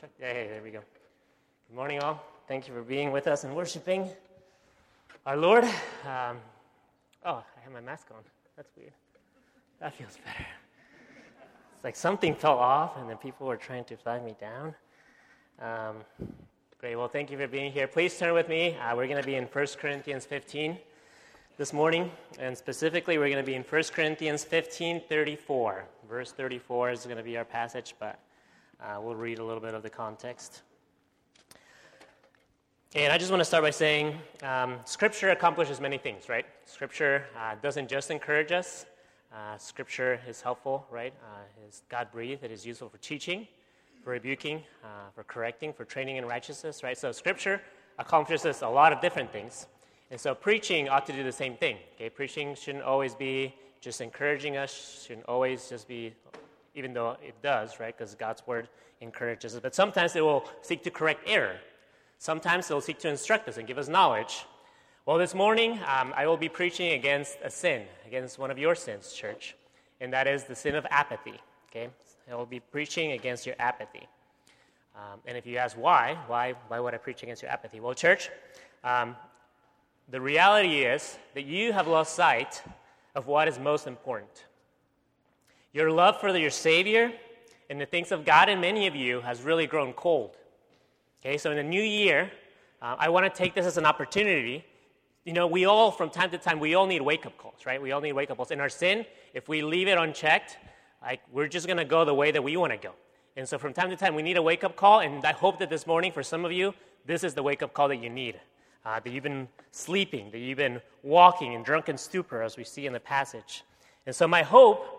check. Yeah, hey, there we go. Good morning, all. Thank you for being with us and worshiping our Lord. Um, oh, I have my mask on. That's weird. That feels better. It's like something fell off, and then people were trying to flag me down. Um, great. Well, thank you for being here. Please turn with me. Uh, we're going to be in 1 Corinthians 15 this morning, and specifically, we're going to be in 1 Corinthians 15 34. Verse 34 is going to be our passage, but uh, we'll read a little bit of the context. And I just want to start by saying um, Scripture accomplishes many things, right? Scripture uh, doesn't just encourage us, uh, Scripture is helpful, right? Uh, is God breathed, it is useful for teaching, for rebuking, uh, for correcting, for training in righteousness, right? So Scripture accomplishes a lot of different things. And so preaching ought to do the same thing, okay? Preaching shouldn't always be just encouraging us, shouldn't always just be, even though it does, right? Because God's word encourages us. But sometimes it will seek to correct error Sometimes they'll seek to instruct us and give us knowledge. Well, this morning, um, I will be preaching against a sin, against one of your sins, church, and that is the sin of apathy. Okay? I will be preaching against your apathy. Um, and if you ask why, why, why would I preach against your apathy? Well, church, um, the reality is that you have lost sight of what is most important. Your love for your Savior and the things of God in many of you has really grown cold. Okay, so in the new year, uh, I want to take this as an opportunity. You know, we all, from time to time, we all need wake up calls, right? We all need wake up calls. In our sin, if we leave it unchecked, like we're just going to go the way that we want to go. And so from time to time, we need a wake up call. And I hope that this morning, for some of you, this is the wake up call that you need. Uh, that you've been sleeping, that you've been walking in drunken stupor, as we see in the passage. And so my hope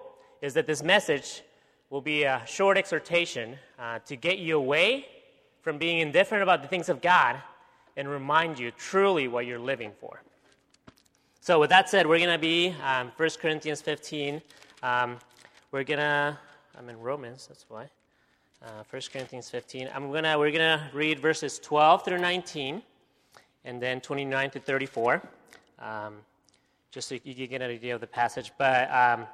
is that this message will be a short exhortation uh, to get you away from being indifferent about the things of God and remind you truly what you're living for. So, with that said, we're going to be um, 1 Corinthians 15. Um, we're going to, I'm in Romans, that's why. Uh, 1 Corinthians 15. I'm gonna, we're going to read verses 12 through 19 and then 29 to 34, um, just so you can get an idea of the passage. But um,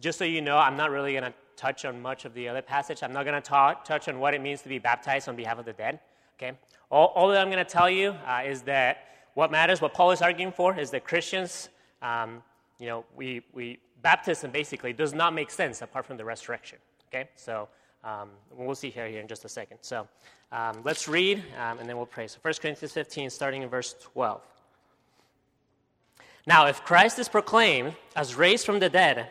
just so you know, I'm not really going to touch on much of the other passage. I'm not going to touch on what it means to be baptized on behalf of the dead. Okay? All, all that I'm going to tell you uh, is that what matters, what Paul is arguing for, is that Christians, um, you know, we, we, baptism basically does not make sense apart from the resurrection. Okay? So um, we'll see here, here in just a second. So um, let's read um, and then we'll pray. So 1 Corinthians 15, starting in verse 12. Now, if Christ is proclaimed as raised from the dead,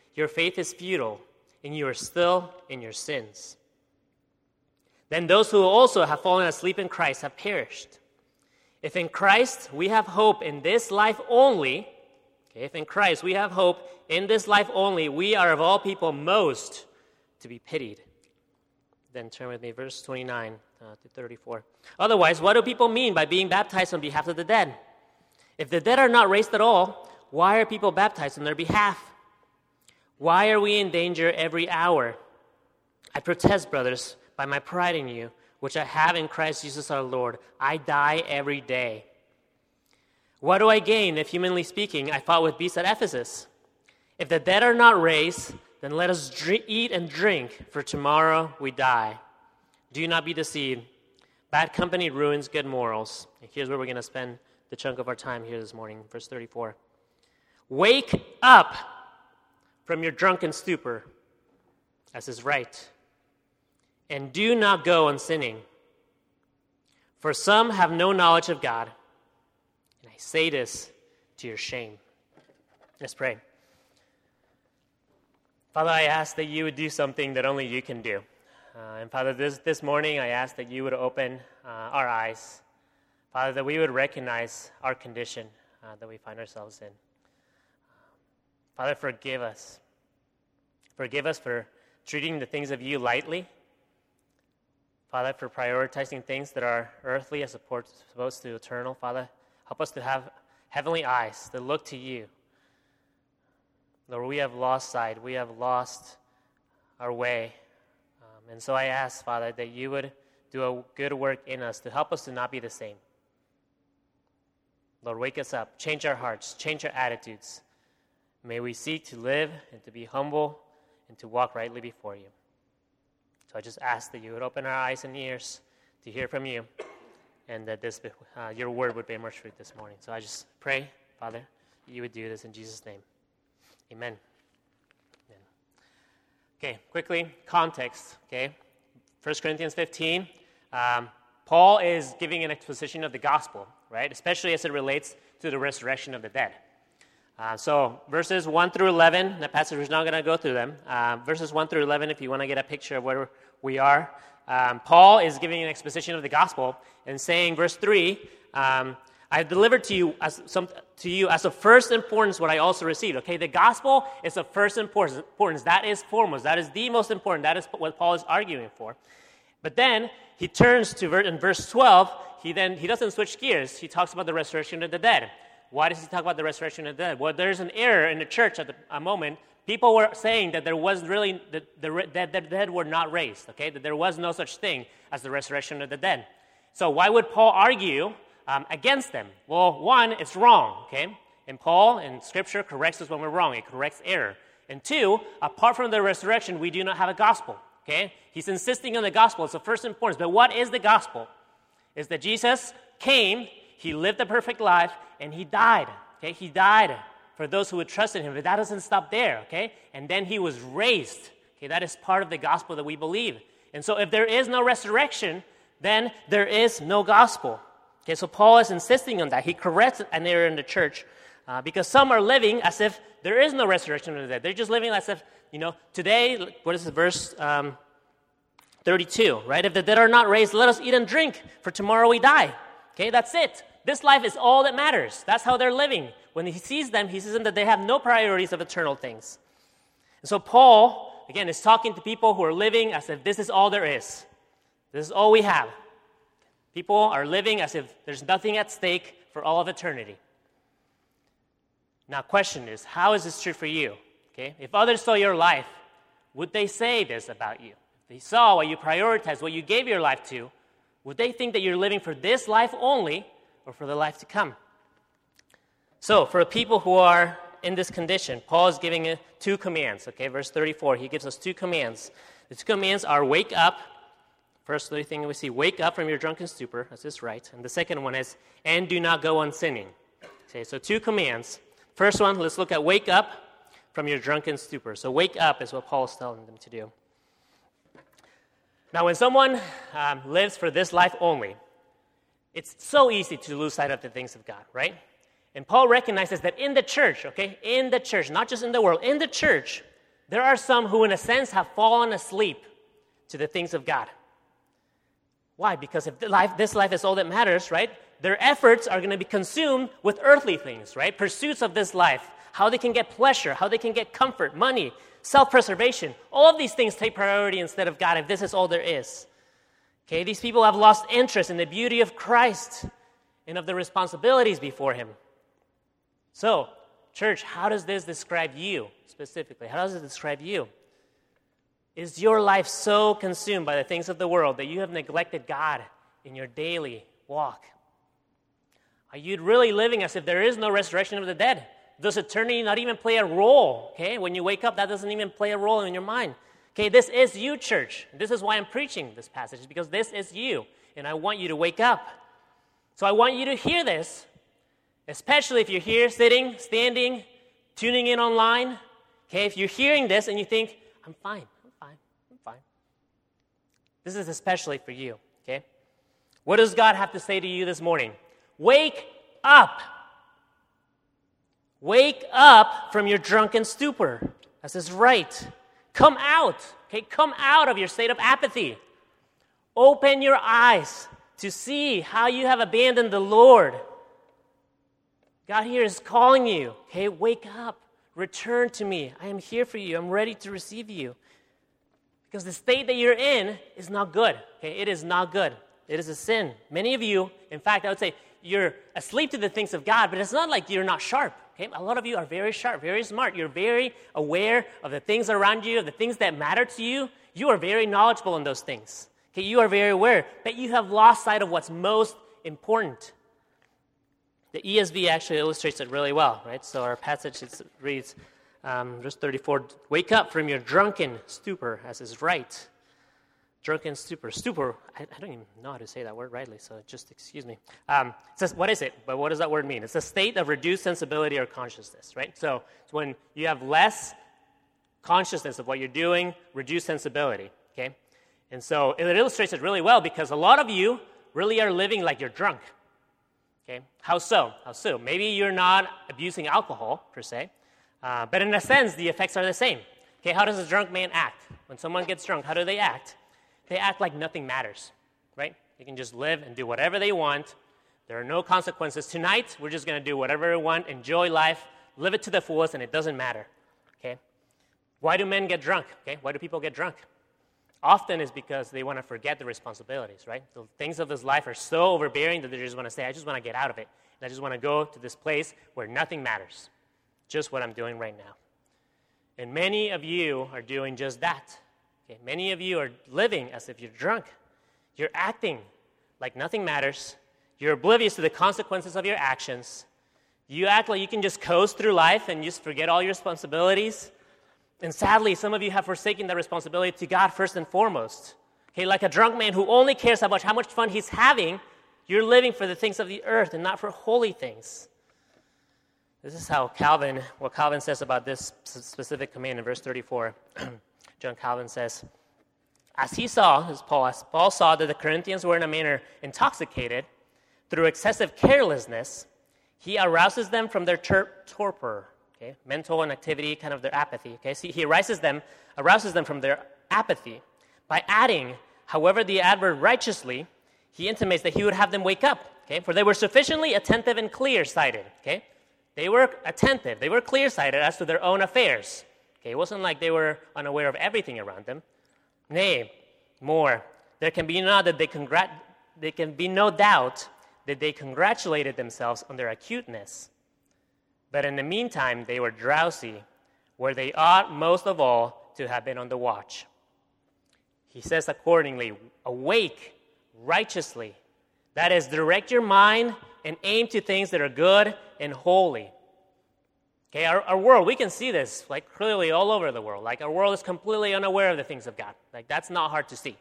your faith is futile, and you are still in your sins. Then those who also have fallen asleep in Christ have perished. If in Christ we have hope in this life only, okay, if in Christ we have hope in this life only, we are of all people most to be pitied. Then turn with me, verse 29 uh, to 34. Otherwise, what do people mean by being baptized on behalf of the dead? If the dead are not raised at all, why are people baptized on their behalf? Why are we in danger every hour? I protest, brothers, by my pride in you, which I have in Christ Jesus our Lord. I die every day. What do I gain if, humanly speaking, I fought with beasts at Ephesus? If the dead are not raised, then let us eat and drink, for tomorrow we die. Do not be deceived. Bad company ruins good morals. And here's where we're going to spend the chunk of our time here this morning, verse 34. Wake up! From your drunken stupor, as is right. And do not go on sinning. For some have no knowledge of God. And I say this to your shame. Let's pray. Father, I ask that you would do something that only you can do. Uh, and Father, this, this morning I ask that you would open uh, our eyes. Father, that we would recognize our condition uh, that we find ourselves in. Father, forgive us. Forgive us for treating the things of you lightly. Father, for prioritizing things that are earthly as opposed to eternal. Father, help us to have heavenly eyes that look to you. Lord, we have lost sight. We have lost our way. Um, and so I ask, Father, that you would do a good work in us to help us to not be the same. Lord, wake us up, change our hearts, change our attitudes. May we seek to live and to be humble and to walk rightly before you. So I just ask that you would open our eyes and ears to hear from you and that this, uh, your word would bear much fruit this morning. So I just pray, Father, that you would do this in Jesus' name. Amen. Amen. Okay, quickly, context. Okay, 1 Corinthians 15. Um, Paul is giving an exposition of the gospel, right? Especially as it relates to the resurrection of the dead. Uh, so, verses 1 through 11, the passage is not going to go through them. Uh, verses 1 through 11, if you want to get a picture of where we are, um, Paul is giving an exposition of the gospel and saying, verse 3, um, I have delivered to you as some, to you as of first importance what I also received. Okay, the gospel is of first importance. That is foremost. That is the most important. That is what Paul is arguing for. But then he turns to in verse 12. He then he doesn't switch gears. He talks about the resurrection of the dead. Why does he talk about the resurrection of the dead? Well, there's an error in the church at the, a moment. People were saying that there was really that the, the dead were not raised. Okay, that there was no such thing as the resurrection of the dead. So why would Paul argue um, against them? Well, one, it's wrong, okay? And Paul in Scripture corrects us when we're wrong, it corrects error. And two, apart from the resurrection, we do not have a gospel, okay? He's insisting on the gospel. It's the first importance. But what is the gospel? Is that Jesus came, he lived a perfect life, and he died, okay? He died for those who would trust in him. But that doesn't stop there, okay? And then he was raised. Okay, that is part of the gospel that we believe. And so if there is no resurrection, then there is no gospel. Okay, so Paul is insisting on that. He corrects an error in the church uh, because some are living as if there is no resurrection of the dead. They're just living as if, you know, today, what is the verse um, 32, right? If the dead are not raised, let us eat and drink, for tomorrow we die. Okay, that's it. This life is all that matters. That's how they're living. When he sees them, he sees them that they have no priorities of eternal things. And so Paul, again, is talking to people who are living as if this is all there is. This is all we have. People are living as if there's nothing at stake for all of eternity. Now, question is, how is this true for you? Okay, if others saw your life, would they say this about you? If they saw what you prioritized, what you gave your life to, would they think that you're living for this life only or for the life to come? So, for people who are in this condition, Paul is giving two commands. Okay, verse 34, he gives us two commands. The two commands are wake up First thing we see, wake up from your drunken stupor. That's this right. And the second one is, and do not go on sinning. Okay, so two commands. First one, let's look at wake up from your drunken stupor. So wake up is what Paul is telling them to do. Now, when someone um, lives for this life only, it's so easy to lose sight of the things of God, right? And Paul recognizes that in the church, okay, in the church, not just in the world, in the church, there are some who, in a sense, have fallen asleep to the things of God. Why? Because if life, this life is all that matters, right? Their efforts are going to be consumed with earthly things, right? Pursuits of this life, how they can get pleasure, how they can get comfort, money, self preservation. All of these things take priority instead of God if this is all there is. Okay, these people have lost interest in the beauty of Christ and of the responsibilities before Him. So, church, how does this describe you specifically? How does it describe you? Is your life so consumed by the things of the world that you have neglected God in your daily walk? Are you really living as if there is no resurrection of the dead? Does eternity not even play a role? Okay, when you wake up, that doesn't even play a role in your mind. Okay, this is you, church. This is why I'm preaching this passage, because this is you, and I want you to wake up. So I want you to hear this, especially if you're here sitting, standing, tuning in online. Okay, if you're hearing this and you think, I'm fine, I'm fine, I'm fine. this is especially for you, okay? What does God have to say to you this morning? Wake up. Wake up from your drunken stupor. This is right. Come out, okay? Come out of your state of apathy. Open your eyes to see how you have abandoned the Lord. God here is calling you. Okay, wake up. Return to me. I am here for you. I'm ready to receive you. Because the state that you're in is not good. Okay? It is not good. It is a sin. Many of you, in fact, I would say you're asleep to the things of God, but it's not like you're not sharp. Okay? A lot of you are very sharp, very smart. You're very aware of the things around you, of the things that matter to you. You are very knowledgeable in those things. Okay? You are very aware, but you have lost sight of what's most important. The ESV actually illustrates it really well, right? So our passage reads, um, verse 34 Wake up from your drunken stupor, as is right. Drunken stupor. Stupor, I, I don't even know how to say that word rightly, so just excuse me. Um, it says, what is it? But what does that word mean? It's a state of reduced sensibility or consciousness, right? So it's when you have less consciousness of what you're doing, reduced sensibility, okay? And so it illustrates it really well because a lot of you really are living like you're drunk. Okay? How so? How so? Maybe you're not abusing alcohol per se, uh, but in a sense, the effects are the same. Okay, how does a drunk man act? When someone gets drunk, how do they act? They act like nothing matters, right? They can just live and do whatever they want. There are no consequences. Tonight, we're just going to do whatever we want, enjoy life, live it to the fullest, and it doesn't matter. Okay? Why do men get drunk? Okay? Why do people get drunk? often is because they want to forget the responsibilities, right? The things of this life are so overbearing that they just want to say, I just want to get out of it. And I just want to go to this place where nothing matters, just what I'm doing right now. And many of you are doing just that. Okay? Many of you are living as if you're drunk. You're acting like nothing matters. You're oblivious to the consequences of your actions. You act like you can just coast through life and just forget all your responsibilities and sadly, some of you have forsaken that responsibility to God first and foremost. Okay, like a drunk man who only cares about how much fun he's having, you're living for the things of the earth and not for holy things. This is how Calvin, what Calvin says about this specific command in verse 34. John Calvin says, As he saw, as Paul, as Paul saw that the Corinthians were in a manner intoxicated through excessive carelessness, he arouses them from their torpor okay? Mental inactivity, kind of their apathy, okay? See, he arouses them, arouses them from their apathy by adding, however, the adverb righteously, he intimates that he would have them wake up, okay? For they were sufficiently attentive and clear sighted, okay? They were attentive, they were clear sighted as to their own affairs, okay? It wasn't like they were unaware of everything around them. Nay, more, there can be no that they there can be no doubt that they congratulated themselves on their acuteness but in the meantime, they were drowsy, where they ought most of all to have been on the watch. He says accordingly, awake righteously. That is, direct your mind and aim to things that are good and holy. Okay, our, our world, we can see this like clearly all over the world. Like our world is completely unaware of the things of God. Like that's not hard to see.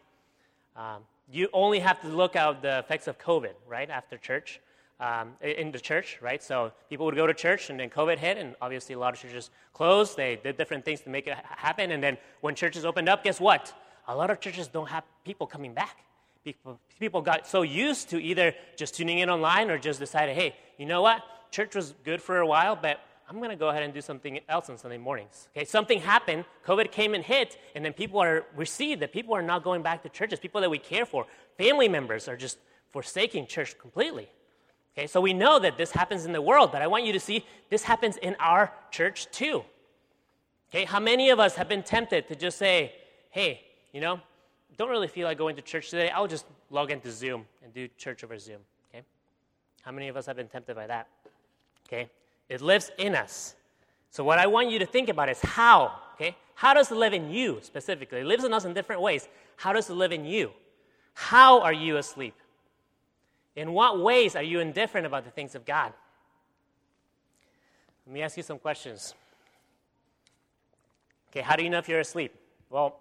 Um, you only have to look at the effects of COVID, right, after church um, in the church, right? So people would go to church, and then COVID hit, and obviously a lot of churches closed. They did different things to make it happen, and then when churches opened up, guess what? A lot of churches don't have people coming back. People, people got so used to either just tuning in online or just decided, hey, you know what? Church was good for a while, but I'm going to go ahead and do something else on Sunday mornings. Okay, something happened. COVID came and hit, and then people are we see that people are not going back to churches. People that we care for, family members, are just forsaking church completely. Okay, so we know that this happens in the world, but I want you to see this happens in our church too. Okay, how many of us have been tempted to just say, hey, you know, don't really feel like going to church today. I'll just log into Zoom and do church over Zoom. Okay? How many of us have been tempted by that? Okay? It lives in us. So what I want you to think about is how, okay? How does it live in you specifically? It lives in us in different ways. How does it live in you? How are you asleep? In what ways are you indifferent about the things of God? Let me ask you some questions. Okay, how do you know if you're asleep? Well,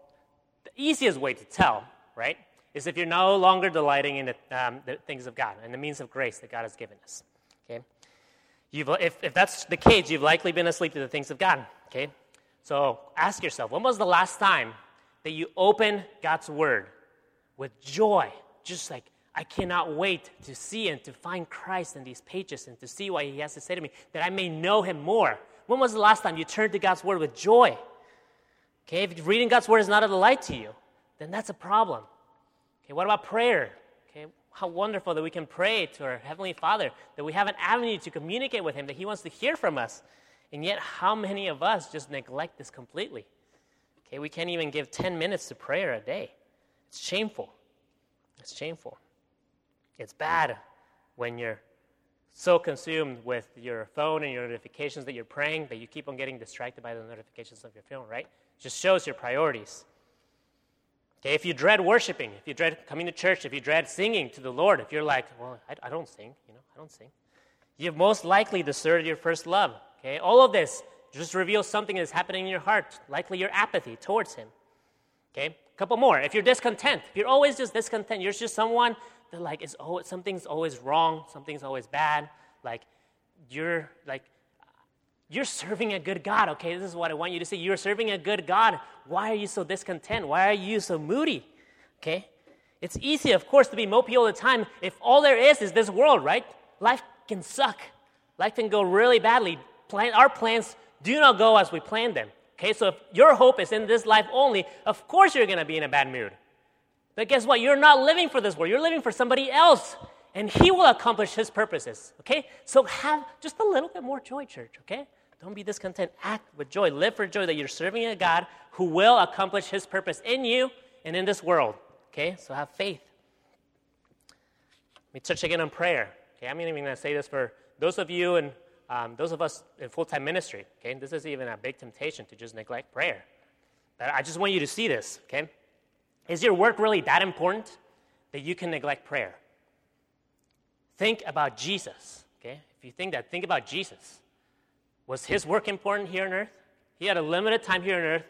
the easiest way to tell, right, is if you're no longer delighting in the, um, the things of God and the means of grace that God has given us. You've, if, if that's the case, you've likely been asleep to the things of God. Okay? So ask yourself, when was the last time that you opened God's Word with joy? Just like, I cannot wait to see and to find Christ in these pages and to see what He has to say to me, that I may know Him more. When was the last time you turned to God's Word with joy? Okay, if reading God's Word is not a delight to you, then that's a problem. Okay, what about prayer? How wonderful that we can pray to our Heavenly Father, that we have an avenue to communicate with Him, that He wants to hear from us. And yet, how many of us just neglect this completely? Okay, we can't even give 10 minutes to prayer a day. It's shameful. It's shameful. It's bad when you're so consumed with your phone and your notifications that you're praying that you keep on getting distracted by the notifications of your phone, right? It just shows your priorities. Okay, if you dread worshiping, if you dread coming to church, if you dread singing to the Lord, if you're like, well, I, I don't sing, you know, I don't sing, you've most likely deserted your first love. Okay, all of this just reveals something that's happening in your heart, likely your apathy towards Him. Okay, a couple more. If you're discontent, if you're always just discontent, you're just someone that like is always, something's always wrong, something's always bad. Like you're like you're serving a good God. Okay, this is what I want you to see. You're serving a good God. Why are you so discontent? Why are you so moody? Okay, it's easy, of course, to be mopey all the time if all there is is this world, right? Life can suck. Life can go really badly. Plan, our plans do not go as we planned them. Okay, so if your hope is in this life only, of course you're going to be in a bad mood. But guess what? You're not living for this world. You're living for somebody else, and He will accomplish His purposes. Okay? So have just a little bit more joy, church. Okay? Don't be discontent. Act with joy. Live for joy that you're serving a God who will accomplish His purpose in you and in this world. Okay? So have faith. Let me touch again on prayer. Okay? I'm even going to say this for those of you and um, those of us in full time ministry. Okay? This is even a big temptation to just neglect prayer. But I just want you to see this. Okay? Is your work really that important that you can neglect prayer? Think about Jesus, okay? If you think that, think about Jesus. Was his work important here on earth? He had a limited time here on earth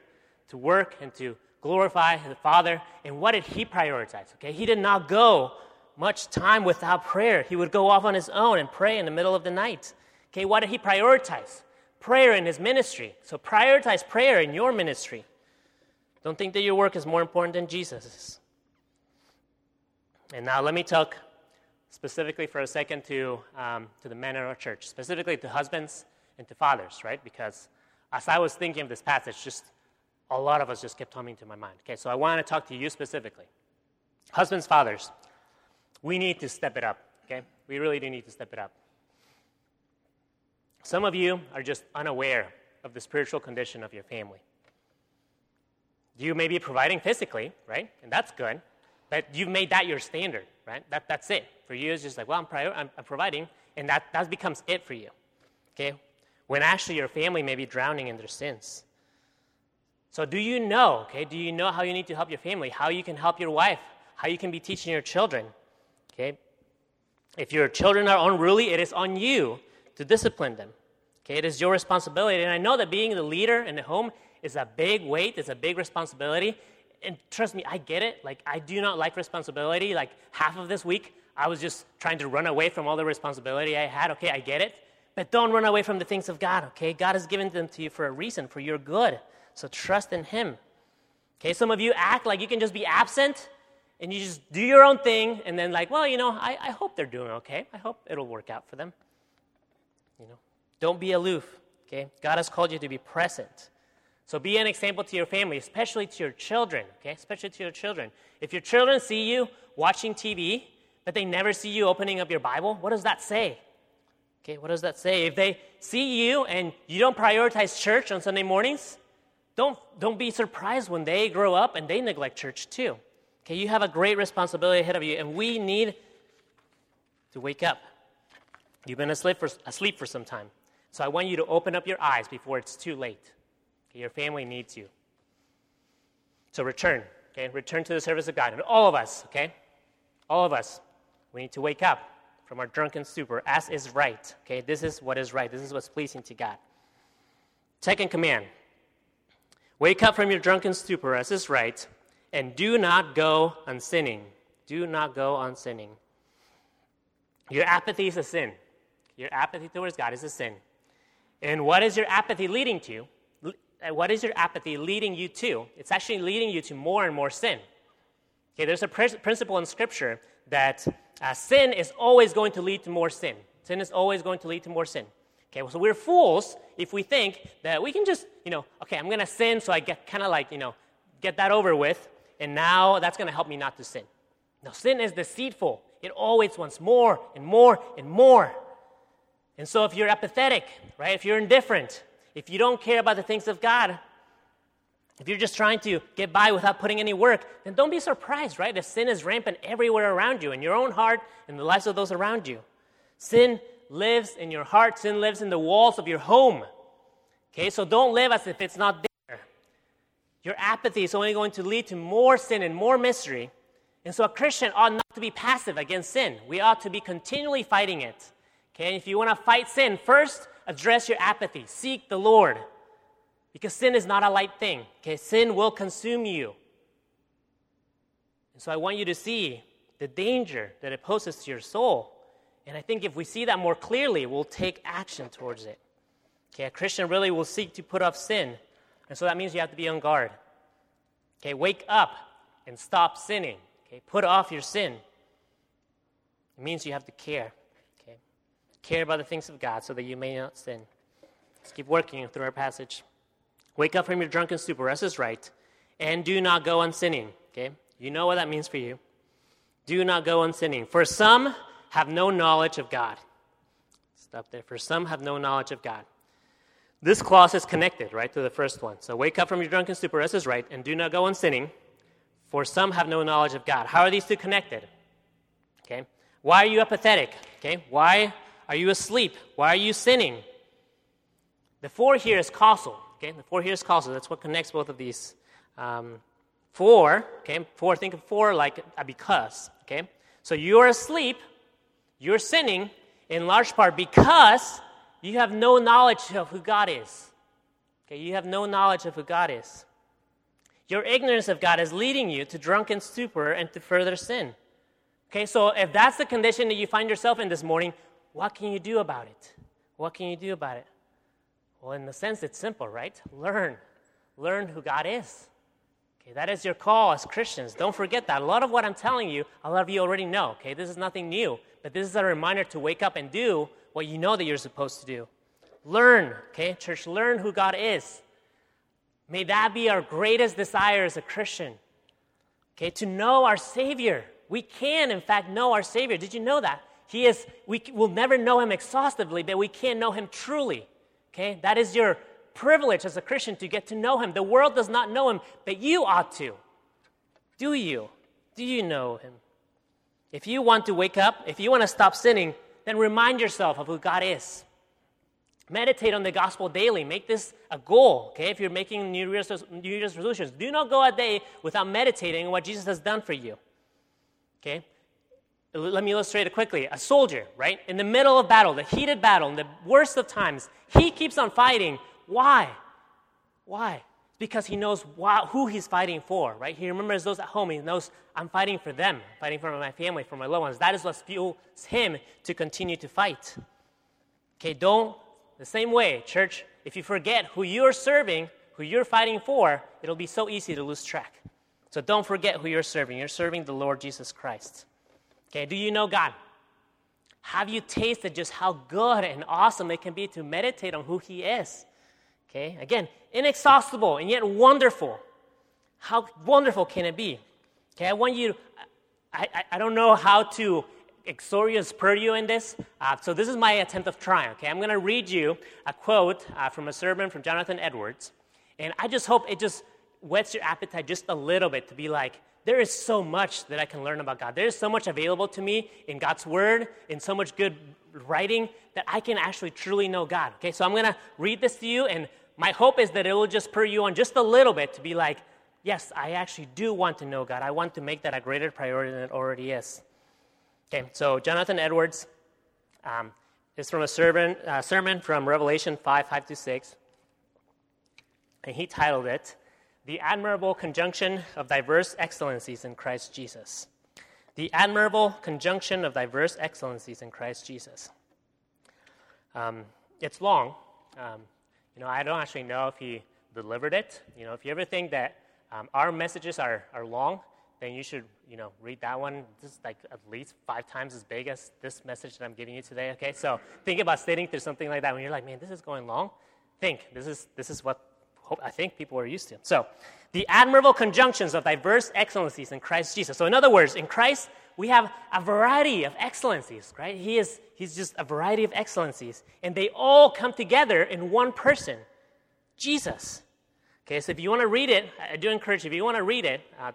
to work and to glorify the Father. And what did he prioritize? Okay, he did not go much time without prayer. He would go off on his own and pray in the middle of the night. Okay, what did he prioritize? Prayer in his ministry. So prioritize prayer in your ministry. Don't think that your work is more important than Jesus'. And now let me talk specifically for a second to, um, to the men in our church, specifically to husbands and to fathers, right? Because as I was thinking of this passage, just a lot of us just kept coming to my mind. Okay, so I want to talk to you specifically. Husbands, fathers, we need to step it up, okay? We really do need to step it up. Some of you are just unaware of the spiritual condition of your family. You may be providing physically, right? And that's good. But you've made that your standard, right? That, that's it. For you, it's just like, well, I'm, prior- I'm, I'm providing, and that, that becomes it for you. Okay? When actually your family may be drowning in their sins. So, do you know, okay? Do you know how you need to help your family? How you can help your wife? How you can be teaching your children? Okay? If your children are unruly, it is on you to discipline them. Okay? It is your responsibility. And I know that being the leader in the home is a big weight, it's a big responsibility. And trust me, I get it. Like, I do not like responsibility. Like, half of this week, I was just trying to run away from all the responsibility I had. Okay, I get it. But don't run away from the things of God, okay? God has given them to you for a reason, for your good. So trust in Him. Okay, some of you act like you can just be absent and you just do your own thing and then, like, well, you know, I, I hope they're doing okay. I hope it'll work out for them. You know, don't be aloof, okay? God has called you to be present. So be an example to your family, especially to your children, okay? Especially to your children. If your children see you watching TV, but they never see you opening up your Bible, what does that say? Okay, what does that say? If they see you and you don't prioritize church on Sunday mornings, don't, don't be surprised when they grow up and they neglect church too. Okay, you have a great responsibility ahead of you, and we need to wake up. You've been asleep for, asleep for some time. So I want you to open up your eyes before it's too late. Okay, your family needs you. So return, okay? Return to the service of God. And all of us, okay? All of us, we need to wake up from our drunken stupor, as is right. Okay, this is what is right. This is what's pleasing to God. Second command Wake up from your drunken stupor, as is right, and do not go on sinning. Do not go on sinning. Your apathy is a sin. Your apathy towards God is a sin. And what is your apathy leading to? what is your apathy leading you to? It's actually leading you to more and more sin. Okay, there's a pr- principle in Scripture that uh, sin is always going to lead to more sin. Sin is always going to lead to more sin. Okay, well, so we're fools if we think that we can just, you know, okay, I'm going to sin so I get kind of like, you know, get that over with, and now that's going to help me not to sin. No, sin is deceitful. It always wants more and more and more. And so if you're apathetic, right, if you're indifferent, if you don't care about the things of God, if you're just trying to get by without putting any work, then don't be surprised, right? If sin is rampant everywhere around you, in your own heart, in the lives of those around you. Sin lives in your heart, sin lives in the walls of your home. Okay, so don't live as if it's not there. Your apathy is only going to lead to more sin and more misery. And so a Christian ought not to be passive against sin. We ought to be continually fighting it. Okay, and if you want to fight sin, first address your apathy. Seek the Lord. Because sin is not a light thing. Okay, sin will consume you. And so I want you to see the danger that it poses to your soul. And I think if we see that more clearly, we'll take action towards it. Okay, a Christian really will seek to put off sin. And so that means you have to be on guard. Okay, wake up and stop sinning. Okay, put off your sin. It means you have to care. Okay, care about the things of God so that you may not sin. Let's keep working through our passage. Wake up from your drunken stupor, rest is right, and do not go on sinning. Okay? You know what that means for you. Do not go on sinning. For some have no knowledge of God. Stop there. For some have no knowledge of God. This clause is connected, right, to the first one. So wake up from your drunken stupor, rest is right, and do not go on sinning. For some have no knowledge of God. How are these two connected? Okay. Why are you apathetic? Okay. Why are you asleep? Why are you sinning? The for here is causal. Okay, the for here is causal. That's what connects both of these. Um, for, okay, for, think of for like a because, okay? So you're asleep, you're sinning in large part because you have no knowledge of who God is. Okay, you have no knowledge of who God is. Your ignorance of God is leading you to drunken stupor and to further sin. Okay, so if that's the condition that you find yourself in this morning, what can you do about it? What can you do about it? Well, in the sense, it's simple, right? Learn. Learn who God is. Okay, that is your call as Christians. Don't forget that. A lot of what I'm telling you, a lot of you already know. Okay, this is nothing new, but this is a reminder to wake up and do what you know that you're supposed to do. Learn, okay, church, learn who God is. May that be our greatest desire as a Christian. Okay, to know our Savior. We can, in fact, know our Savior. Did you know that? He is, we will never know Him exhaustively, but we can know Him truly. Okay? That is your privilege as a Christian to get to know him. The world does not know him, but you ought to. Do you? Do you know him? If you want to wake up, if you want to stop sinning, then remind yourself of who God is. Meditate on the gospel daily. Make this a goal, okay? If you're making New Year's, New Year's resolutions, do not go a day without meditating on what Jesus has done for you, okay? Let me illustrate it quickly. A soldier, right? In the middle of battle, the heated battle, in the worst of times, he keeps on fighting. Why? Why? Because he knows who he's fighting for, right? He remembers those at home. He knows, I'm fighting for them, fighting for my family, for my loved ones. That is what fuels him to continue to fight. Okay, don't, the same way, church, if you forget who you're serving, who you're fighting for, it'll be so easy to lose track. So don't forget who you're serving. You're serving the Lord Jesus Christ. Okay, do you know God? Have you tasted just how good and awesome it can be to meditate on who He is? Okay, again, inexhaustible and yet wonderful. How wonderful can it be? Okay, I want you, I, I, I don't know how to exhort you, spur you in this. Uh, so this is my attempt of trying. Okay, I'm going to read you a quote uh, from a sermon from Jonathan Edwards. And I just hope it just whets your appetite just a little bit to be like, there is so much that I can learn about God. There is so much available to me in God's Word, in so much good writing that I can actually truly know God. Okay, so I'm to read this to you, and my hope is that it will just spur you on just a little bit to be like, yes, I actually do want to know God. I want to make that a greater priority than it already is. Okay, so Jonathan Edwards um, is from a sermon, uh, sermon from Revelation 5 5 to 6, and he titled it, the admirable conjunction of diverse excellencies in Christ Jesus. The admirable conjunction of diverse excellencies in Christ Jesus. Um, it's long. Um, you know, I don't actually know if he delivered it. You know, if you ever think that um, our messages are, are long, then you should, you know, read that one. This is like at least five times as big as this message that I'm giving you today. Okay, so think about sitting through something like that when you're like, man, this is going long. Think this is this is what hope, I think people are used to. So, the admirable conjunctions of diverse excellencies in Christ Jesus. So, in other words, in Christ, we have a variety of excellencies, right? He is, he's just a variety of excellencies, and they all come together in one person, Jesus. Okay, so if you want to read it, I do encourage you, if you want to read it, uh,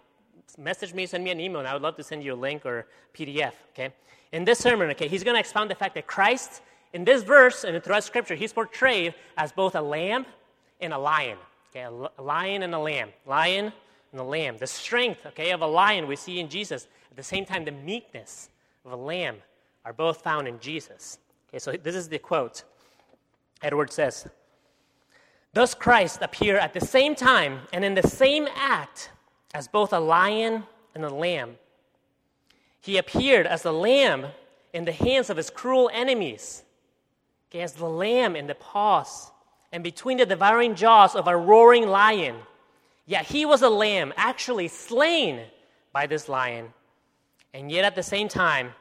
message me, send me an email, and I would love to send you a link or PDF. Okay? In this sermon, okay, he's going to expound the fact that Christ, in this verse and throughout Scripture, he's portrayed as both a lamb and a lion. Okay, a lion and a lamb. Lion and a lamb. The strength, okay, of a lion we see in Jesus. At the same time, the meekness of a lamb are both found in Jesus. Okay, so this is the quote. Edward says, Thus Christ appeared at the same time and in the same act as both a lion and a lamb. He appeared as a lamb in the hands of his cruel enemies, okay, as the lamb in the paws and between the devouring jaws of a roaring lion. Yet he was a lamb, actually slain by this lion. And yet at the same time,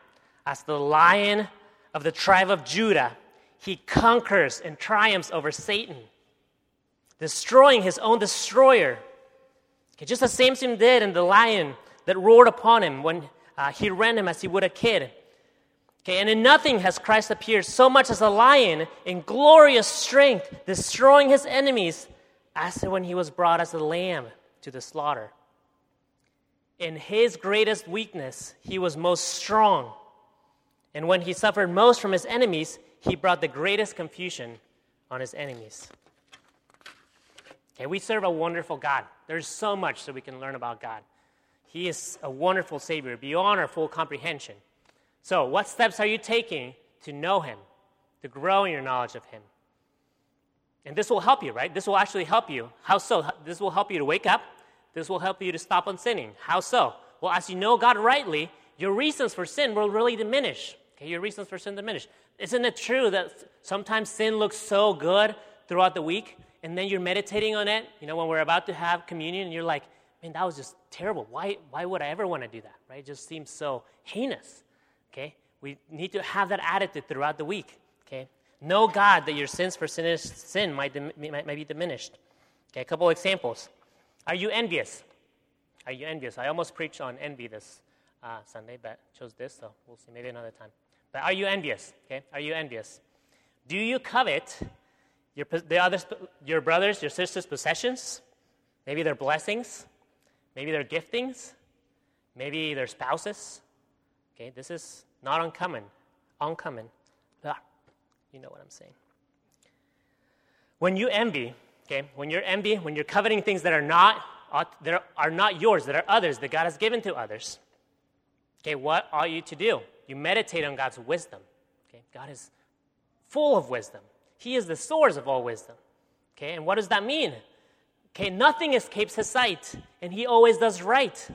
as the lion of the tribe of Judah, he conquers and triumphs over Satan, destroying his own destroyer. Okay, just as Samson did in the lion that roared upon him when uh, he ran him as he would a kid. Okay, and in nothing has Christ appeared so much as a lion in glorious strength, destroying his enemies, as when he was brought as a lamb to the slaughter. In his greatest weakness, he was most strong. And when he suffered most from his enemies, he brought the greatest confusion on his enemies. Okay, we serve a wonderful God. There's so much that we can learn about God. He is a wonderful Savior beyond our full comprehension. So, what steps are you taking to know Him, to grow in your knowledge of Him? And this will help you, right? This will actually help you. How so? This will help you to wake up. This will help you to stop on sinning. How so? Well, as you know God rightly, your reasons for sin will really diminish. Okay, your reasons for sin diminish. Isn't it true that sometimes sin looks so good throughout the week, and then you're meditating on it? You know, when we're about to have communion, and you're like, man, that was just terrible. Why, why would I ever want to do that, right? It just seems so heinous, okay? We need to have that attitude throughout the week, okay? Know God that your sins for sin, sin might, might, might be diminished. Okay, a couple of examples. Are you envious? Are you envious? I almost preached on envy this uh, Sunday, but chose this, so we'll see maybe another time. But are you envious? Okay, are you envious? Do you covet your, the your brothers, your sisters' possessions? Maybe their blessings? Maybe their giftings? Maybe their spouses? Okay, this is not uncommon. Uncommon. Ah, you know what I'm saying. When you envy, okay, when you're envy, when you're coveting things that are not that are not yours, that are others, that God has given to others, okay, what ought you to do? You meditate on God's wisdom. Okay, God is full of wisdom. He is the source of all wisdom. Okay, and what does that mean? Okay, nothing escapes his sight, and he always does right.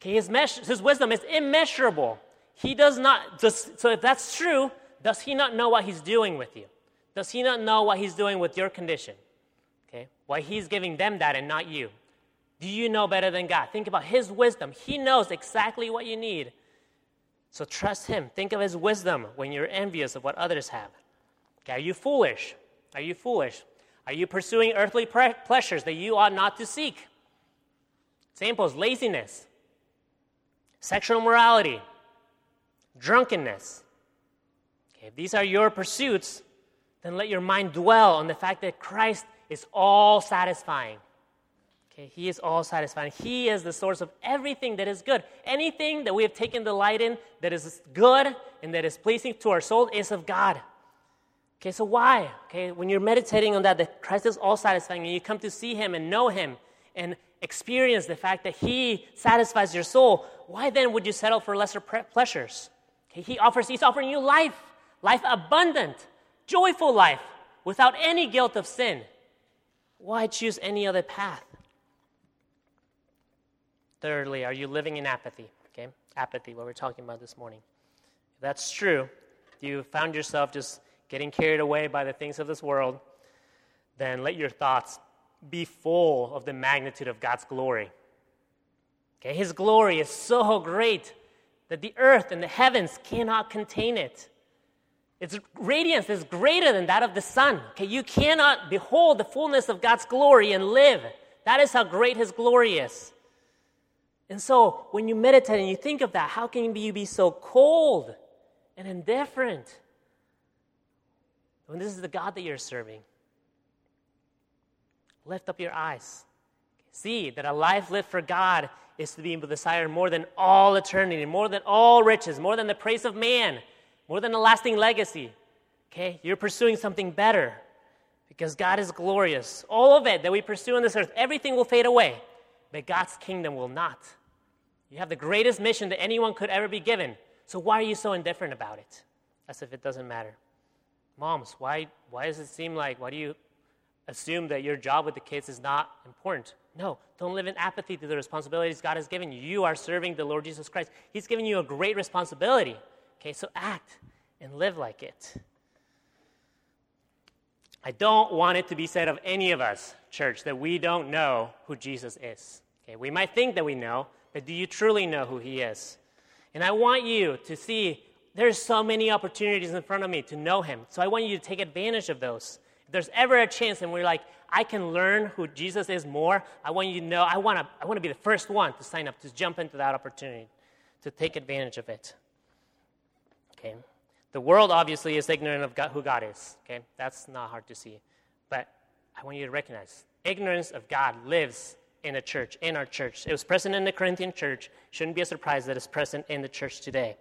Okay, his, mesh- his wisdom is immeasurable. He does not, does, so if that's true, does he not know what he's doing with you? Does he not know what he's doing with your condition? Okay, why he's giving them that and not you? Do you know better than God? Think about his wisdom. He knows exactly what you need. So trust him. Think of his wisdom when you're envious of what others have. Okay, are you foolish? Are you foolish? Are you pursuing earthly pleasures that you ought not to seek? Examples laziness, sexual morality, drunkenness. Okay, if these are your pursuits, then let your mind dwell on the fact that Christ is all satisfying. Okay, he is all satisfying. He is the source of everything that is good. Anything that we have taken delight in that is good and that is pleasing to our soul is of God. Okay, so why? Okay, when you're meditating on that, that Christ is all satisfying, and you come to see Him and know Him and experience the fact that He satisfies your soul, why then would you settle for lesser pleasures? Okay, he offers, He's offering you life, life abundant, joyful life, without any guilt of sin. Why choose any other path? Thirdly, are you living in apathy? Okay, apathy, what we're talking about this morning. If that's true, if you found yourself just getting carried away by the things of this world, then let your thoughts be full of the magnitude of God's glory. Okay, His glory is so great that the earth and the heavens cannot contain it. Its radiance is greater than that of the sun. Okay, you cannot behold the fullness of God's glory and live. That is how great His glory is. And so, when you meditate and you think of that, how can you be so cold and indifferent? when this is the God that you're serving. Lift up your eyes. See that a life lived for God is to be desired more than all eternity, more than all riches, more than the praise of man, more than a lasting legacy. Okay? You're pursuing something better because God is glorious. All of it that we pursue on this earth, everything will fade away, but God's kingdom will not. You have the greatest mission that anyone could ever be given. So why are you so indifferent about it? As if it doesn't matter. Moms, why, why does it seem like, why do you assume that your job with the kids is not important? No, don't live in apathy to the responsibilities God has given you. You are serving the Lord Jesus Christ. He's given you a great responsibility. Okay, so act and live like it. I don't want it to be said of any of us, church, that we don't know who Jesus is. Okay, we might think that we know, but do you truly know who he is? And I want you to see there's so many opportunities in front of me to know him. So I want you to take advantage of those. There's ever a chance and we're like, I can learn who Jesus is more, I want you to know, I want to, I want to be the first one to sign up, to jump into that opportunity, to take advantage of it. Okay? The world obviously is ignorant of God, who God is. Okay? That's not hard to see. But I want you to recognize ignorance of God lives in a church, in our church. It was present in the Corinthian church. Shouldn't be a surprise that it's present in the church today.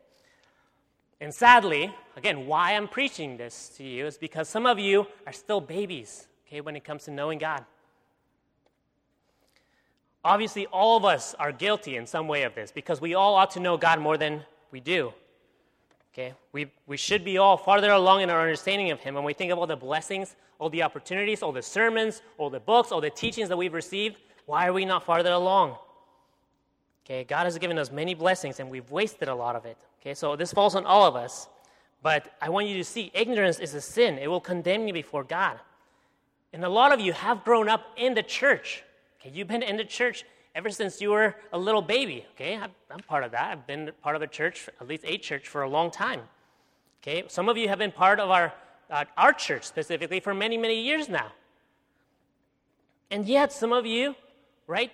And sadly, again, why I'm preaching this to you is because some of you are still babies, okay, when it comes to knowing God. Obviously, all of us are guilty in some way of this because we all ought to know God more than we do. Okay? We, we should be all farther along in our understanding of Him. When we think of all the blessings, all the opportunities, all the sermons, all the books, all the teachings that we've received, why are we not farther along? Okay, God has given us many blessings and we've wasted a lot of it. Okay, so this falls on all of us. But I want you to see ignorance is a sin, it will condemn you before God. And a lot of you have grown up in the church. Okay, you've been in the church ever since you were a little baby. Okay, I'm part of that. I've been part of a church, at least a church, for a long time. Okay, some of you have been part of our, uh, our church specifically for many, many years now. And yet, some of you right,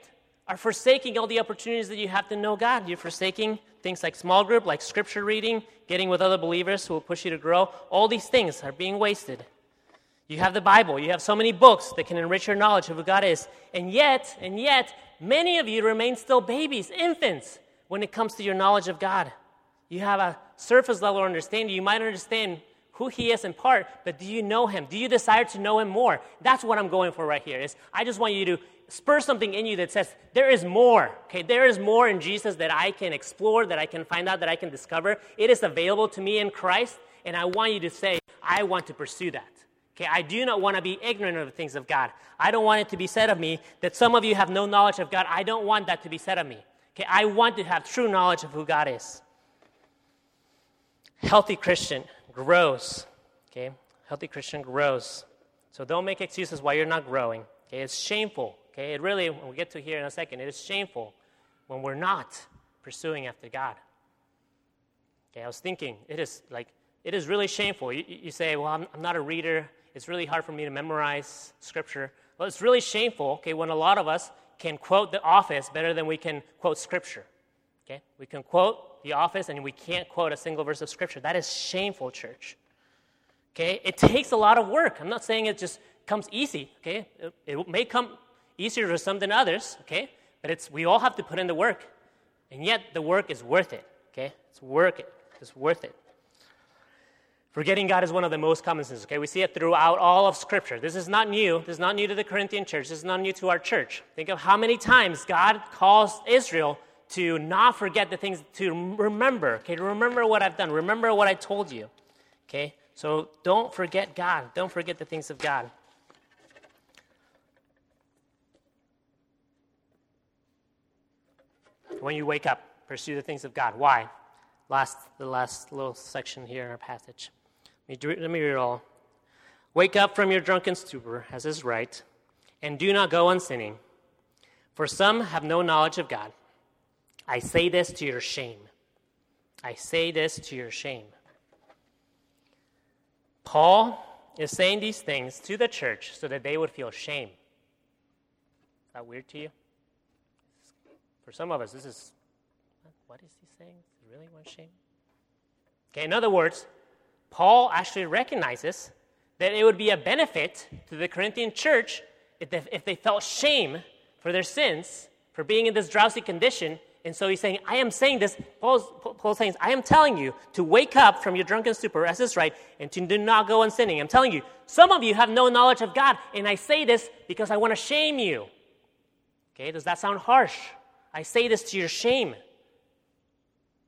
are forsaking all the opportunities that you have to know God. You're forsaking things like small group, like scripture reading, getting with other believers who will push you to grow. All these things are being wasted. You have the Bible, you have so many books that can enrich your knowledge of who God is. And yet, and yet, many of you remain still babies, infants, when it comes to your knowledge of God. You have a surface level understanding. You might understand who he is in part, but do you know him? Do you desire to know him more? That's what I'm going for right here. Is I just want you to spur something in you that says, there is more. Okay, there is more in Jesus that I can explore, that I can find out, that I can discover. It is available to me in Christ, and I want you to say, I want to pursue that. Okay, I do not want to be ignorant of the things of God. I don't want it to be said of me that some of you have no knowledge of God. I don't want that to be said of me. Okay, I want to have true knowledge of who God is. Healthy Christian grows. Okay, healthy Christian grows. So don't make excuses why you're not growing. Okay, it's shameful Okay, it really, when we get to here in a second, it is shameful when we're not pursuing after God. Okay, I was thinking, it is like, it is really shameful. You, you say, well, I'm, I'm not a reader. It's really hard for me to memorize scripture. Well, it's really shameful, okay, when a lot of us can quote the office better than we can quote scripture. Okay? We can quote the office and we can't quote a single verse of scripture. That is shameful, church. Okay? It takes a lot of work. I'm not saying it just comes easy, okay? It, it may come easier for some than others, okay? But it's, we all have to put in the work. And yet the work is worth it, okay? It's worth it. It's worth it. Forgetting God is one of the most common sins, okay? We see it throughout all of Scripture. This is not new. This is not new to the Corinthian church. This is not new to our church. Think of how many times God calls Israel to not forget the things, to remember, okay? To remember what I've done. Remember what I told you, okay? So don't forget God. Don't forget the things of God. When you wake up, pursue the things of God. Why? Last, the last little section here in our passage. Let me, let me read it all. Wake up from your drunken stupor, as is right, and do not go on sinning. For some have no knowledge of God. I say this to your shame. I say this to your shame. Paul is saying these things to the church so that they would feel shame. Is that weird to you? For some of us, this is what is he saying? Really want shame? Okay, in other words, Paul actually recognizes that it would be a benefit to the Corinthian church if they, if they felt shame for their sins, for being in this drowsy condition, and so he's saying, I am saying this, Paul's, Paul's saying, I am telling you to wake up from your drunken stupor, as is right, and to do not go on sinning. I'm telling you, some of you have no knowledge of God, and I say this because I want to shame you. Okay, does that sound harsh? I say this to your shame.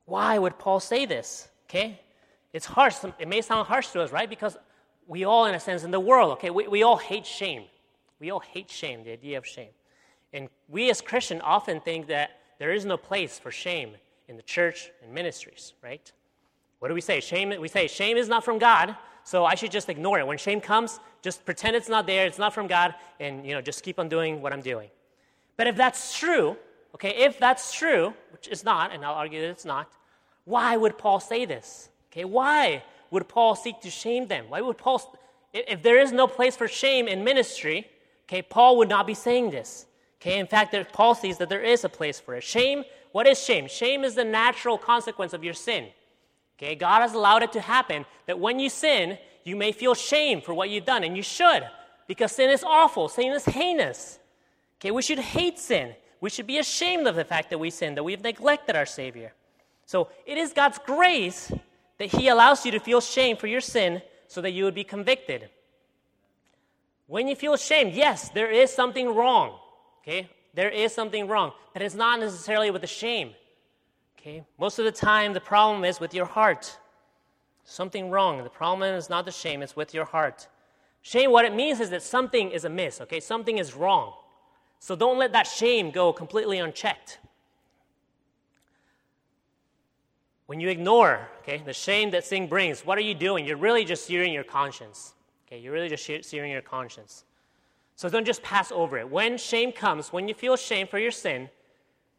Why would Paul say this? Okay, it's harsh. It may sound harsh to us, right? Because we all, in a sense, in the world, okay, we, we all hate shame. We all hate shame, the idea of shame. And we as Christians often think that there is no place for shame in the church and ministries, right? What do we say? Shame, we say shame is not from God, so I should just ignore it. When shame comes, just pretend it's not there, it's not from God, and you know, just keep on doing what I'm doing. But if that's true, okay, if that's true, which is not, and I'll argue that it's not, why would Paul say this? Okay, why would Paul seek to shame them? Why would Paul, if there is no place for shame in ministry, okay, Paul would not be saying this. Okay, in fact, Paul sees that there is a place for it. Shame, what is shame? Shame is the natural consequence of your sin. Okay, God has allowed it to happen that when you sin, you may feel shame for what you've done, and you should, because sin is awful, sin is heinous. Okay, we should hate sin. We should be ashamed of the fact that we sin, that we've neglected our Savior. So it is God's grace that He allows you to feel shame for your sin so that you would be convicted. When you feel shame, yes, there is something wrong. Okay? There is something wrong, but it's not necessarily with the shame. Okay? Most of the time, the problem is with your heart. Something wrong. The problem is not the shame, it's with your heart. Shame, what it means is that something is amiss, okay? Something is wrong. So don't let that shame go completely unchecked. When you ignore, okay, the shame that sin brings, what are you doing? You're really just searing your conscience. Okay, you're really just searing your conscience. So don't just pass over it. When shame comes, when you feel shame for your sin,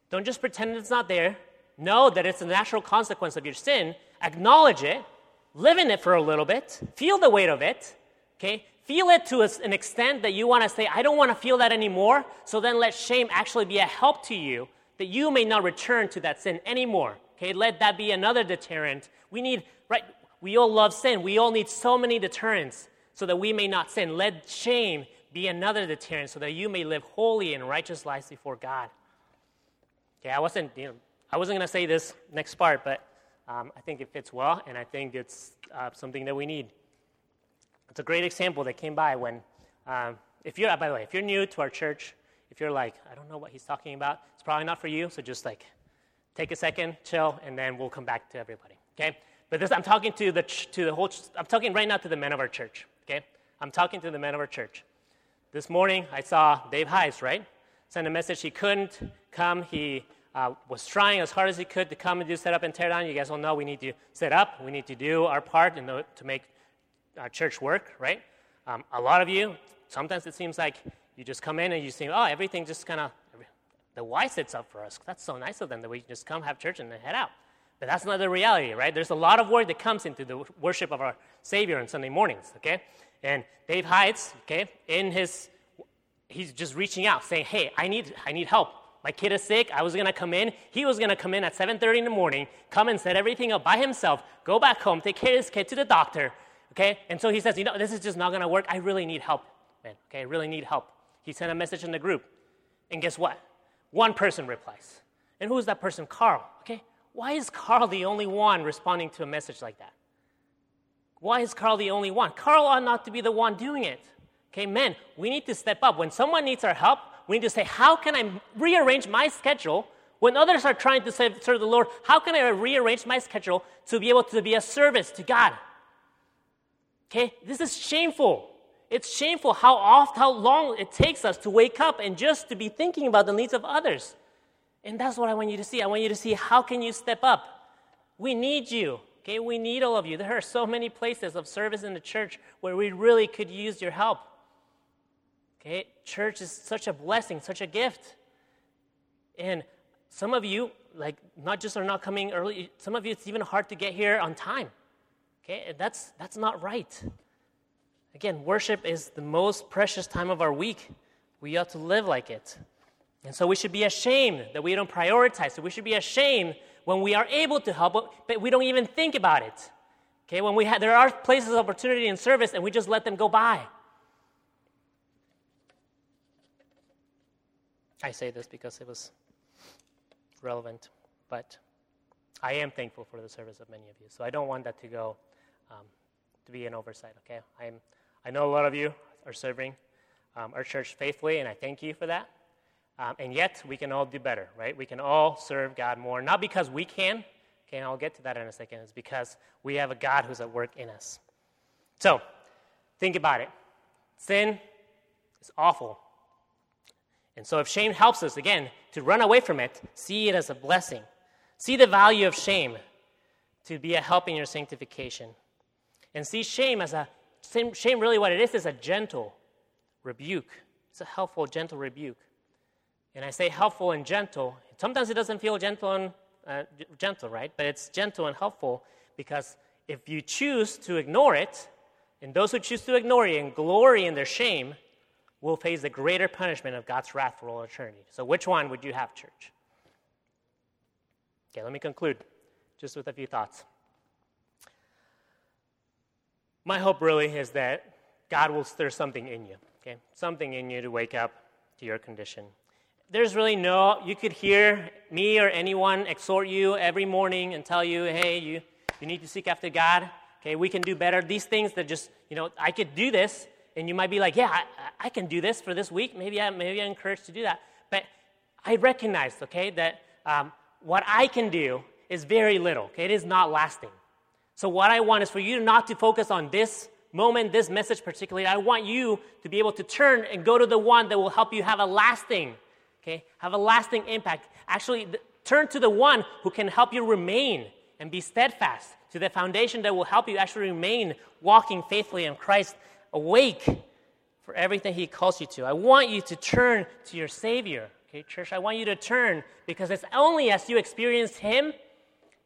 don't just pretend it's not there. Know that it's a natural consequence of your sin. Acknowledge it. Live in it for a little bit. Feel the weight of it. Okay? Feel it to an extent that you want to say, I don't want to feel that anymore. So then let shame actually be a help to you that you may not return to that sin anymore. Okay? Let that be another deterrent. We need, right? We all love sin. We all need so many deterrents so that we may not sin. Let shame be another deterrent so that you may live holy and righteous lives before God. Okay, I wasn't, you know, I wasn't going to say this next part, but um, I think it fits well, and I think it's uh, something that we need. It's a great example that came by when, um, if you're, by the way, if you're new to our church, if you're like, I don't know what he's talking about, it's probably not for you, so just like take a second, chill, and then we'll come back to everybody. Okay? But this, I'm talking to the to the whole. I'm talking right now to the men of our church. Okay? I'm talking to the men of our church. This morning, I saw Dave Heiss, right? Sent a message he couldn't come. He uh, was trying as hard as he could to come and do set up and tear down. You guys all know we need to set up. We need to do our part in to make our church work, right? Um, a lot of you, sometimes it seems like you just come in and you say, oh, everything just kind of, the Y sits up for us. That's so nice of them that we just come, have church, and then head out. But that's not the reality, right? There's a lot of work that comes into the worship of our Savior on Sunday mornings, okay? And Dave hides, okay, in his, he's just reaching out, saying, hey, I need, I need help. My kid is sick. I was going to come in. He was going to come in at 7.30 in the morning, come and set everything up by himself, go back home, take care of his kid to the doctor, okay? And so he says, you know, this is just not going to work. I really need help, man, okay? I really need help. He sent a message in the group. And guess what? One person replies. And who is that person? Carl, okay? Why is Carl the only one responding to a message like that? Why is Carl the only one? Carl ought not to be the one doing it. Okay, men, we need to step up. When someone needs our help, we need to say, How can I rearrange my schedule? When others are trying to serve the Lord, how can I rearrange my schedule to be able to be a service to God? Okay, this is shameful. It's shameful how oft, how long it takes us to wake up and just to be thinking about the needs of others. And that's what I want you to see. I want you to see how can you step up. We need you. Okay, we need all of you. There are so many places of service in the church where we really could use your help. Okay, church is such a blessing, such a gift. And some of you, like, not just are not coming early, some of you, it's even hard to get here on time. Okay, that's, that's not right. Again, worship is the most precious time of our week. We ought to live like it. And so we should be ashamed that we don't prioritize it. We should be ashamed when we are able to help, but we don't even think about it. Okay, when we have, there are places of opportunity and service and we just let them go by. I say this because it was relevant, but I am thankful for the service of many of you. So I don't want that to go um, to be an oversight. Okay, I'm. I know a lot of you are serving um, our church faithfully, and I thank you for that. Um, and yet, we can all do better, right? We can all serve God more, not because we can. Okay, I'll get to that in a second. It's because we have a God who's at work in us. So, think about it. Sin is awful. And so, if shame helps us, again, to run away from it, see it as a blessing. See the value of shame to be a help in your sanctification. And see shame as a, shame really what it is, is a gentle rebuke. It's a helpful, gentle rebuke. And I say helpful and gentle. Sometimes it doesn't feel gentle and uh, gentle, right? But it's gentle and helpful because if you choose to ignore it, and those who choose to ignore it and glory in their shame, will face the greater punishment of God's wrath for all eternity. So, which one would you have, church? Okay, let me conclude just with a few thoughts. My hope really is that God will stir something in you, okay? Something in you to wake up to your condition. There's really no, you could hear me or anyone exhort you every morning and tell you, hey, you, you need to seek after God. Okay, we can do better. These things that just, you know, I could do this, and you might be like, yeah, I, I can do this for this week. Maybe, I, maybe I'm encouraged to do that. But I recognize, okay, that um, what I can do is very little. Okay, it is not lasting. So what I want is for you not to focus on this moment, this message particularly. I want you to be able to turn and go to the one that will help you have a lasting, okay, have a lasting impact. Actually, th- turn to the one who can help you remain and be steadfast to the foundation that will help you actually remain walking faithfully in Christ awake for everything He calls you to. I want you to turn to your Savior. Okay, church, I want you to turn because it's only as you experience Him,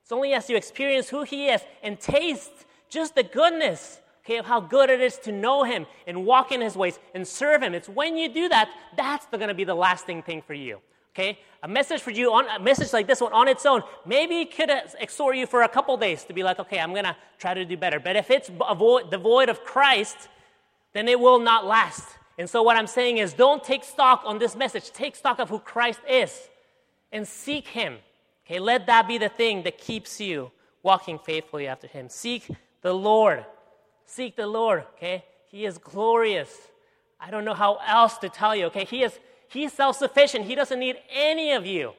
it's only as you experience who He is and taste just the goodness, okay, of how good it is to know Him and walk in His ways and serve Him. It's when you do that, that's going to be the lasting thing for you. Okay, a message for you on a message like this one on its own, maybe could exhort you for a couple days to be like, okay, I'm gonna try to do better. But if it's devoid of Christ, then it will not last. And so, what I'm saying is, don't take stock on this message. Take stock of who Christ is and seek Him. Okay, let that be the thing that keeps you walking faithfully after Him. Seek the Lord. Seek the Lord. Okay, He is glorious. I don't know how else to tell you. Okay, He is He's self sufficient. He doesn't need any of you.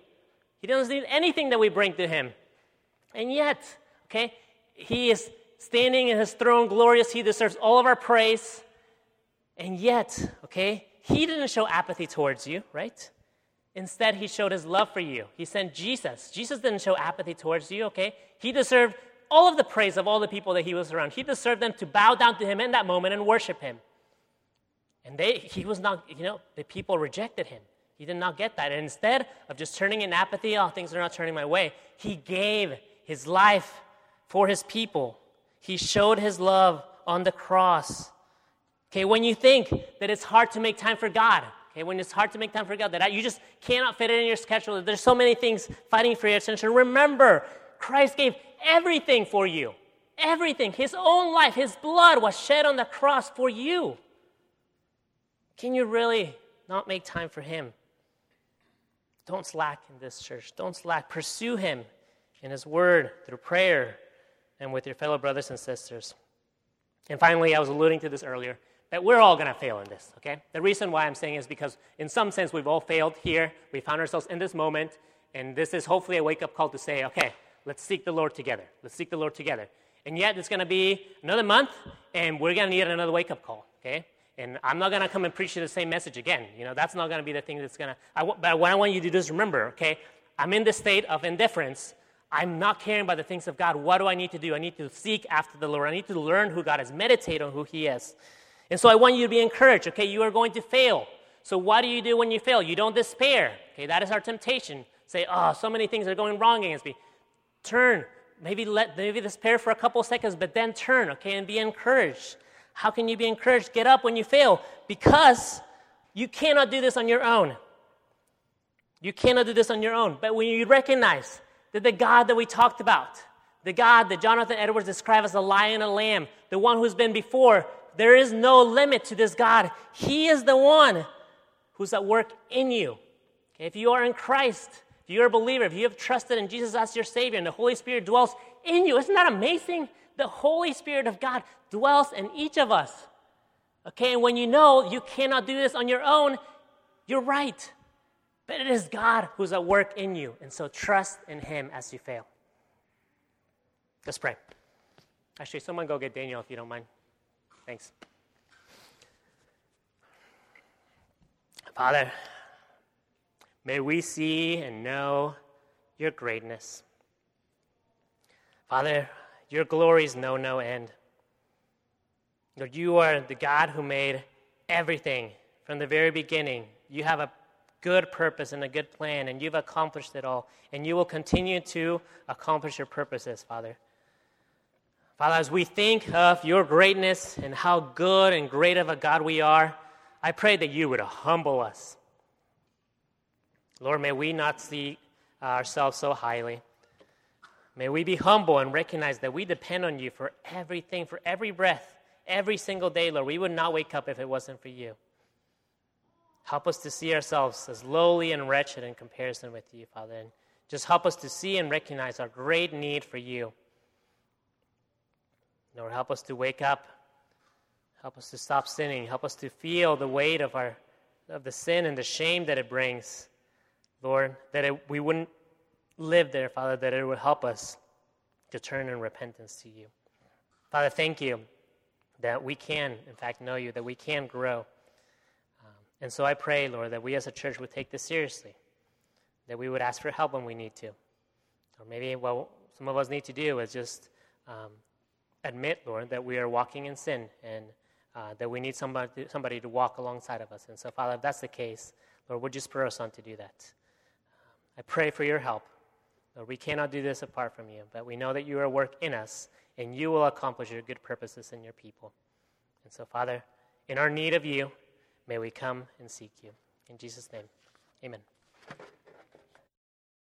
He doesn't need anything that we bring to Him. And yet, okay, He is standing in His throne glorious. He deserves all of our praise. And yet, okay, he didn't show apathy towards you, right? Instead, he showed his love for you. He sent Jesus. Jesus didn't show apathy towards you, okay? He deserved all of the praise of all the people that he was around. He deserved them to bow down to him in that moment and worship him. And they, he was not, you know, the people rejected him. He did not get that. And instead of just turning in apathy, oh, things are not turning my way, he gave his life for his people. He showed his love on the cross. Okay, when you think that it's hard to make time for God, okay, when it's hard to make time for God, that you just cannot fit it in your schedule, there's so many things fighting for your attention, remember, Christ gave everything for you. Everything. His own life, His blood was shed on the cross for you. Can you really not make time for Him? Don't slack in this church. Don't slack. Pursue Him in His Word through prayer and with your fellow brothers and sisters. And finally, I was alluding to this earlier that we're all going to fail in this, okay? The reason why I'm saying is because, in some sense, we've all failed here. We found ourselves in this moment, and this is hopefully a wake up call to say, okay, let's seek the Lord together. Let's seek the Lord together. And yet, it's going to be another month, and we're going to need another wake up call, okay? And I'm not going to come and preach you the same message again. You know, that's not going to be the thing that's going to. But what I want you to do is remember, okay? I'm in this state of indifference. I'm not caring about the things of God. What do I need to do? I need to seek after the Lord. I need to learn who God is, meditate on who He is. And so I want you to be encouraged, okay? You are going to fail. So what do you do when you fail? You don't despair. Okay, that is our temptation. Say, oh, so many things are going wrong against me. Turn. Maybe let maybe this despair for a couple seconds, but then turn, okay, and be encouraged. How can you be encouraged? Get up when you fail. Because you cannot do this on your own. You cannot do this on your own. But when you recognize that the God that we talked about, the God that Jonathan Edwards described as the lion and a lamb, the one who's been before, there is no limit to this God. He is the one who's at work in you. Okay, if you are in Christ, if you're a believer, if you have trusted in Jesus as your Savior, and the Holy Spirit dwells in you, isn't that amazing? The Holy Spirit of God dwells in each of us. Okay, and when you know you cannot do this on your own, you're right. But it is God who's at work in you, and so trust in Him as you fail. Let's pray. Actually, someone go get Daniel if you don't mind. Thanks. Father, may we see and know your greatness. Father, your glories know no end. Lord, you are the God who made everything from the very beginning. You have a good purpose and a good plan, and you've accomplished it all, and you will continue to accomplish your purposes, Father. Father, as we think of your greatness and how good and great of a God we are, I pray that you would humble us. Lord, may we not see uh, ourselves so highly. May we be humble and recognize that we depend on you for everything, for every breath, every single day, Lord. We would not wake up if it wasn't for you. Help us to see ourselves as lowly and wretched in comparison with you, Father. And just help us to see and recognize our great need for you. Lord, help us to wake up. Help us to stop sinning. Help us to feel the weight of, our, of the sin and the shame that it brings. Lord, that it, we wouldn't live there, Father, that it would help us to turn in repentance to you. Father, thank you that we can, in fact, know you, that we can grow. Um, and so I pray, Lord, that we as a church would take this seriously, that we would ask for help when we need to. Or maybe what some of us need to do is just um, admit, Lord, that we are walking in sin and uh, that we need somebody, somebody to walk alongside of us. And so, Father, if that's the case, Lord, would you spur us on to do that? I pray for your help. Lord, we cannot do this apart from you, but we know that you are work in us and you will accomplish your good purposes in your people. And so, Father, in our need of you, may we come and seek you. In Jesus' name, amen.